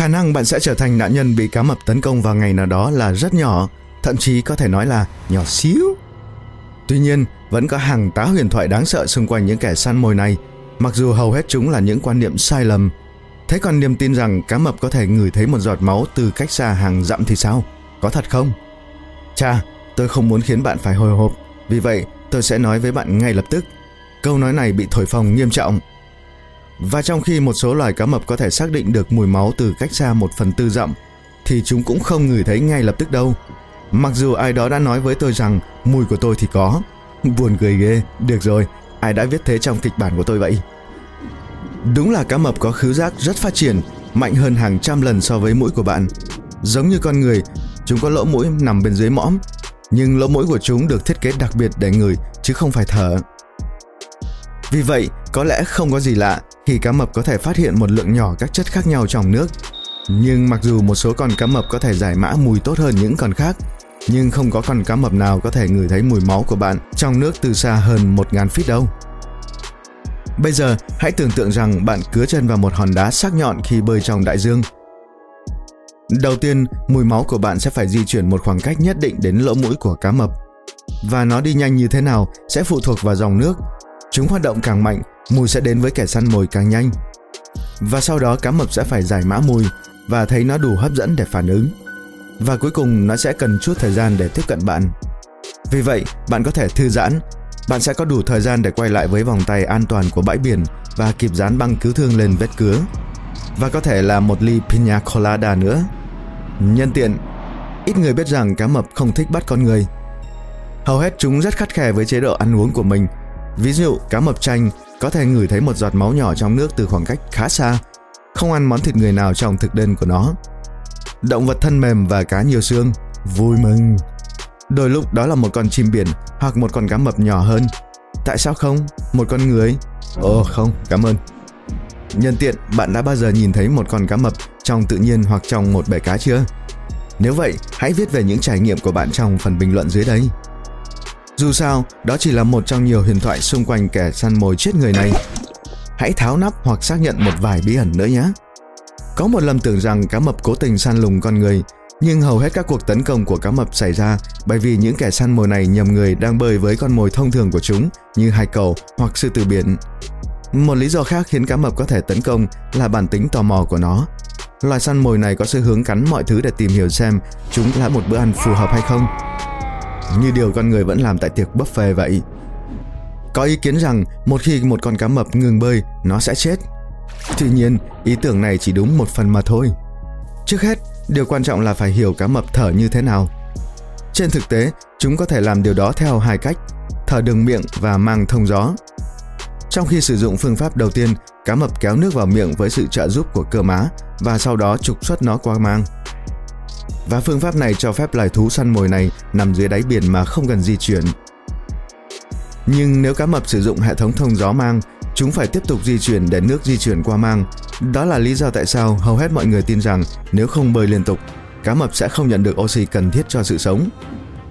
Khả năng bạn sẽ trở thành nạn nhân bị cá mập tấn công vào ngày nào đó là rất nhỏ, thậm chí có thể nói là nhỏ xíu. Tuy nhiên, vẫn có hàng tá huyền thoại đáng sợ xung quanh những kẻ săn mồi này, mặc dù hầu hết chúng là những quan niệm sai lầm. Thế còn niềm tin rằng cá mập có thể ngửi thấy một giọt máu từ cách xa hàng dặm thì sao? Có thật không? Cha, tôi không muốn khiến bạn phải hồi hộp, vì vậy tôi sẽ nói với bạn ngay lập tức. Câu nói này bị thổi phồng nghiêm trọng. Và trong khi một số loài cá mập có thể xác định được mùi máu từ cách xa một phần tư dặm, thì chúng cũng không ngửi thấy ngay lập tức đâu. Mặc dù ai đó đã nói với tôi rằng mùi của tôi thì có. Buồn cười ghê, được rồi, ai đã viết thế trong kịch bản của tôi vậy? Đúng là cá mập có khứu giác rất phát triển, mạnh hơn hàng trăm lần so với mũi của bạn. Giống như con người, chúng có lỗ mũi nằm bên dưới mõm, nhưng lỗ mũi của chúng được thiết kế đặc biệt để ngửi chứ không phải thở. Vì vậy, có lẽ không có gì lạ khi cá mập có thể phát hiện một lượng nhỏ các chất khác nhau trong nước. Nhưng mặc dù một số con cá mập có thể giải mã mùi tốt hơn những con khác, nhưng không có con cá mập nào có thể ngửi thấy mùi máu của bạn trong nước từ xa hơn 1.000 feet đâu. Bây giờ, hãy tưởng tượng rằng bạn cứa chân vào một hòn đá sắc nhọn khi bơi trong đại dương. Đầu tiên, mùi máu của bạn sẽ phải di chuyển một khoảng cách nhất định đến lỗ mũi của cá mập. Và nó đi nhanh như thế nào sẽ phụ thuộc vào dòng nước. Chúng hoạt động càng mạnh, mùi sẽ đến với kẻ săn mồi càng nhanh. Và sau đó cá mập sẽ phải giải mã mùi và thấy nó đủ hấp dẫn để phản ứng. Và cuối cùng nó sẽ cần chút thời gian để tiếp cận bạn. Vì vậy, bạn có thể thư giãn bạn sẽ có đủ thời gian để quay lại với vòng tay an toàn của bãi biển và kịp dán băng cứu thương lên vết cứa. Và có thể là một ly pina colada nữa. Nhân tiện, ít người biết rằng cá mập không thích bắt con người. Hầu hết chúng rất khắt khe với chế độ ăn uống của mình. Ví dụ, cá mập chanh có thể ngửi thấy một giọt máu nhỏ trong nước từ khoảng cách khá xa, không ăn món thịt người nào trong thực đơn của nó. Động vật thân mềm và cá nhiều xương, vui mừng. Đôi lúc đó là một con chim biển hoặc một con cá mập nhỏ hơn. Tại sao không? Một con người? Ồ không, cảm ơn. Nhân tiện, bạn đã bao giờ nhìn thấy một con cá mập trong tự nhiên hoặc trong một bể cá chưa? Nếu vậy, hãy viết về những trải nghiệm của bạn trong phần bình luận dưới đây. Dù sao, đó chỉ là một trong nhiều huyền thoại xung quanh kẻ săn mồi chết người này. Hãy tháo nắp hoặc xác nhận một vài bí ẩn nữa nhé. Có một lầm tưởng rằng cá mập cố tình săn lùng con người nhưng hầu hết các cuộc tấn công của cá mập xảy ra bởi vì những kẻ săn mồi này nhầm người đang bơi với con mồi thông thường của chúng như hải cầu hoặc sư tử biển. Một lý do khác khiến cá mập có thể tấn công là bản tính tò mò của nó. Loài săn mồi này có xu hướng cắn mọi thứ để tìm hiểu xem chúng là một bữa ăn phù hợp hay không. Như điều con người vẫn làm tại tiệc buffet vậy. Có ý kiến rằng một khi một con cá mập ngừng bơi, nó sẽ chết. Tuy nhiên, ý tưởng này chỉ đúng một phần mà thôi. Trước hết, Điều quan trọng là phải hiểu cá mập thở như thế nào. Trên thực tế, chúng có thể làm điều đó theo hai cách, thở đường miệng và mang thông gió. Trong khi sử dụng phương pháp đầu tiên, cá mập kéo nước vào miệng với sự trợ giúp của cơ má và sau đó trục xuất nó qua mang. Và phương pháp này cho phép loài thú săn mồi này nằm dưới đáy biển mà không cần di chuyển. Nhưng nếu cá mập sử dụng hệ thống thông gió mang, chúng phải tiếp tục di chuyển để nước di chuyển qua mang đó là lý do tại sao hầu hết mọi người tin rằng nếu không bơi liên tục, cá mập sẽ không nhận được oxy cần thiết cho sự sống.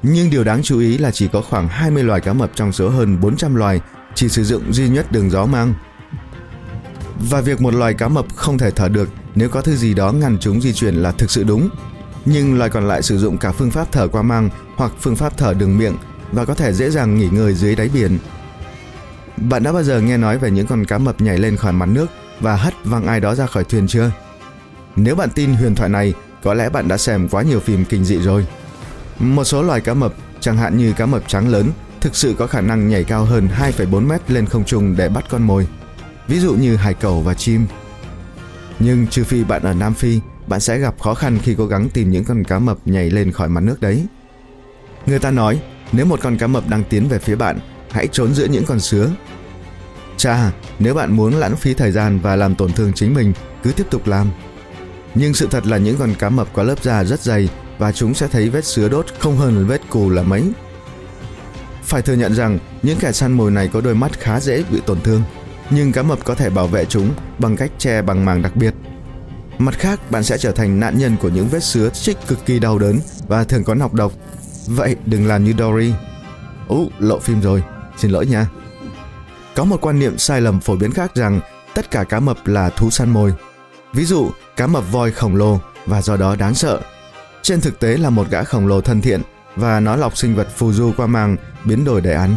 Nhưng điều đáng chú ý là chỉ có khoảng 20 loài cá mập trong số hơn 400 loài chỉ sử dụng duy nhất đường gió mang. Và việc một loài cá mập không thể thở được nếu có thứ gì đó ngăn chúng di chuyển là thực sự đúng. Nhưng loài còn lại sử dụng cả phương pháp thở qua mang hoặc phương pháp thở đường miệng và có thể dễ dàng nghỉ ngơi dưới đáy biển. Bạn đã bao giờ nghe nói về những con cá mập nhảy lên khỏi mặt nước và hất văng ai đó ra khỏi thuyền chưa? Nếu bạn tin huyền thoại này, có lẽ bạn đã xem quá nhiều phim kinh dị rồi. Một số loài cá mập, chẳng hạn như cá mập trắng lớn, thực sự có khả năng nhảy cao hơn 2,4 mét lên không trung để bắt con mồi. Ví dụ như hải cẩu và chim. Nhưng trừ phi bạn ở Nam Phi, bạn sẽ gặp khó khăn khi cố gắng tìm những con cá mập nhảy lên khỏi mặt nước đấy. Người ta nói, nếu một con cá mập đang tiến về phía bạn, hãy trốn giữa những con sứa Cha, nếu bạn muốn lãng phí thời gian và làm tổn thương chính mình, cứ tiếp tục làm. Nhưng sự thật là những con cá mập có lớp da rất dày và chúng sẽ thấy vết sứa đốt không hơn vết cù là mấy. Phải thừa nhận rằng những kẻ săn mồi này có đôi mắt khá dễ bị tổn thương, nhưng cá mập có thể bảo vệ chúng bằng cách che bằng màng đặc biệt. Mặt khác, bạn sẽ trở thành nạn nhân của những vết sứa chích cực kỳ đau đớn và thường có nọc độc. Vậy đừng làm như Dory. Ú, lộ phim rồi, xin lỗi nha. Có một quan niệm sai lầm phổ biến khác rằng tất cả cá mập là thú săn mồi. Ví dụ, cá mập voi khổng lồ và do đó đáng sợ. Trên thực tế là một gã khổng lồ thân thiện và nó lọc sinh vật phù du qua màng biến đổi để ăn.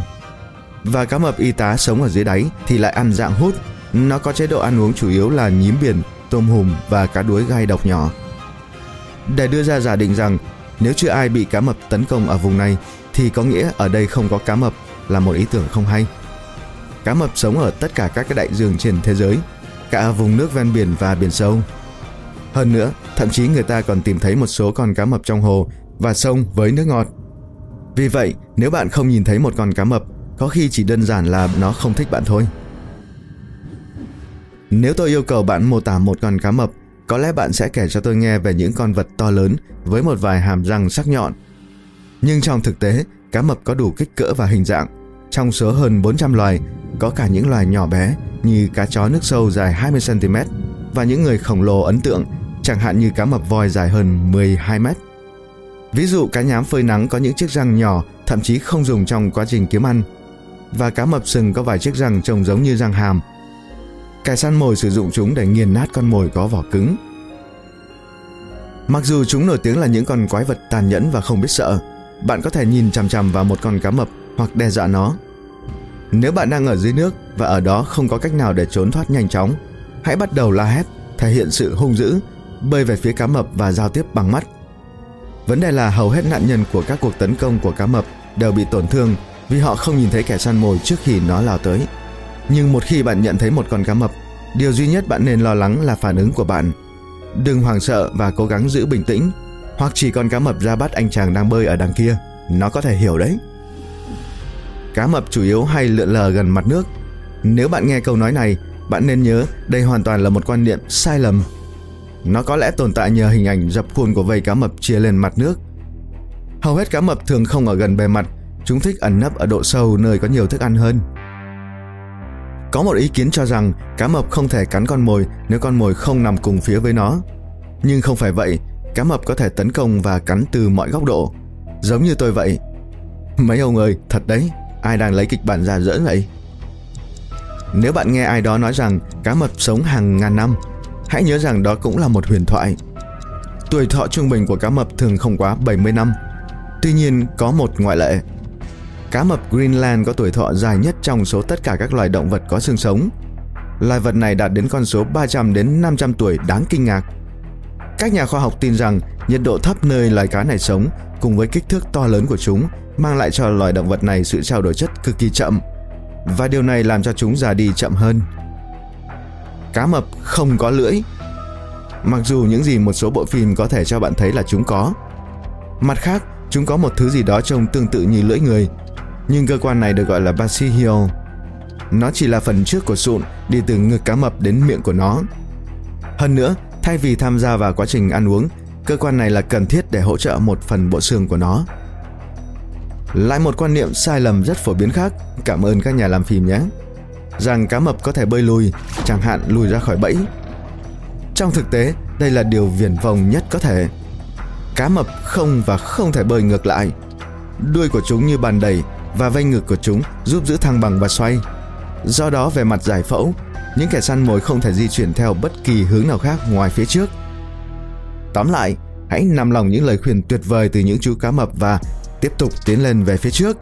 Và cá mập y tá sống ở dưới đáy thì lại ăn dạng hút. Nó có chế độ ăn uống chủ yếu là nhím biển, tôm hùm và cá đuối gai độc nhỏ. Để đưa ra giả định rằng nếu chưa ai bị cá mập tấn công ở vùng này thì có nghĩa ở đây không có cá mập là một ý tưởng không hay. Cá mập sống ở tất cả các cái đại dương trên thế giới, cả vùng nước ven biển và biển sâu. Hơn nữa, thậm chí người ta còn tìm thấy một số con cá mập trong hồ và sông với nước ngọt. Vì vậy, nếu bạn không nhìn thấy một con cá mập, có khi chỉ đơn giản là nó không thích bạn thôi. Nếu tôi yêu cầu bạn mô tả một con cá mập, có lẽ bạn sẽ kể cho tôi nghe về những con vật to lớn với một vài hàm răng sắc nhọn. Nhưng trong thực tế, cá mập có đủ kích cỡ và hình dạng. Trong số hơn 400 loài, có cả những loài nhỏ bé như cá chó nước sâu dài 20cm và những người khổng lồ ấn tượng, chẳng hạn như cá mập voi dài hơn 12 mét. Ví dụ cá nhám phơi nắng có những chiếc răng nhỏ, thậm chí không dùng trong quá trình kiếm ăn. Và cá mập sừng có vài chiếc răng trông giống như răng hàm. Kẻ săn mồi sử dụng chúng để nghiền nát con mồi có vỏ cứng. Mặc dù chúng nổi tiếng là những con quái vật tàn nhẫn và không biết sợ, bạn có thể nhìn chằm chằm vào một con cá mập hoặc đe dọa nó. Nếu bạn đang ở dưới nước và ở đó không có cách nào để trốn thoát nhanh chóng, hãy bắt đầu la hét, thể hiện sự hung dữ, bơi về phía cá mập và giao tiếp bằng mắt. Vấn đề là hầu hết nạn nhân của các cuộc tấn công của cá mập đều bị tổn thương vì họ không nhìn thấy kẻ săn mồi trước khi nó lao tới. Nhưng một khi bạn nhận thấy một con cá mập, điều duy nhất bạn nên lo lắng là phản ứng của bạn. Đừng hoảng sợ và cố gắng giữ bình tĩnh, hoặc chỉ con cá mập ra bắt anh chàng đang bơi ở đằng kia, nó có thể hiểu đấy. Cá mập chủ yếu hay lượn lờ gần mặt nước. Nếu bạn nghe câu nói này, bạn nên nhớ đây hoàn toàn là một quan niệm sai lầm nó có lẽ tồn tại nhờ hình ảnh dập khuôn của vây cá mập chia lên mặt nước. Hầu hết cá mập thường không ở gần bề mặt, chúng thích ẩn nấp ở độ sâu nơi có nhiều thức ăn hơn. Có một ý kiến cho rằng cá mập không thể cắn con mồi nếu con mồi không nằm cùng phía với nó. Nhưng không phải vậy, cá mập có thể tấn công và cắn từ mọi góc độ. Giống như tôi vậy. Mấy ông ơi, thật đấy, ai đang lấy kịch bản ra dỡ vậy? Nếu bạn nghe ai đó nói rằng cá mập sống hàng ngàn năm Hãy nhớ rằng đó cũng là một huyền thoại. Tuổi thọ trung bình của cá mập thường không quá 70 năm. Tuy nhiên, có một ngoại lệ. Cá mập Greenland có tuổi thọ dài nhất trong số tất cả các loài động vật có xương sống. Loài vật này đạt đến con số 300 đến 500 tuổi đáng kinh ngạc. Các nhà khoa học tin rằng nhiệt độ thấp nơi loài cá này sống cùng với kích thước to lớn của chúng mang lại cho loài động vật này sự trao đổi chất cực kỳ chậm và điều này làm cho chúng già đi chậm hơn cá mập không có lưỡi. Mặc dù những gì một số bộ phim có thể cho bạn thấy là chúng có. Mặt khác, chúng có một thứ gì đó trông tương tự như lưỡi người, nhưng cơ quan này được gọi là basihial. Nó chỉ là phần trước của sụn đi từ ngực cá mập đến miệng của nó. Hơn nữa, thay vì tham gia vào quá trình ăn uống, cơ quan này là cần thiết để hỗ trợ một phần bộ xương của nó. Lại một quan niệm sai lầm rất phổ biến khác, cảm ơn các nhà làm phim nhé rằng cá mập có thể bơi lùi, chẳng hạn lùi ra khỏi bẫy. Trong thực tế, đây là điều viển vông nhất có thể. Cá mập không và không thể bơi ngược lại. Đuôi của chúng như bàn đẩy và vây ngực của chúng giúp giữ thăng bằng và xoay. Do đó về mặt giải phẫu, những kẻ săn mồi không thể di chuyển theo bất kỳ hướng nào khác ngoài phía trước. Tóm lại, hãy nằm lòng những lời khuyên tuyệt vời từ những chú cá mập và tiếp tục tiến lên về phía trước.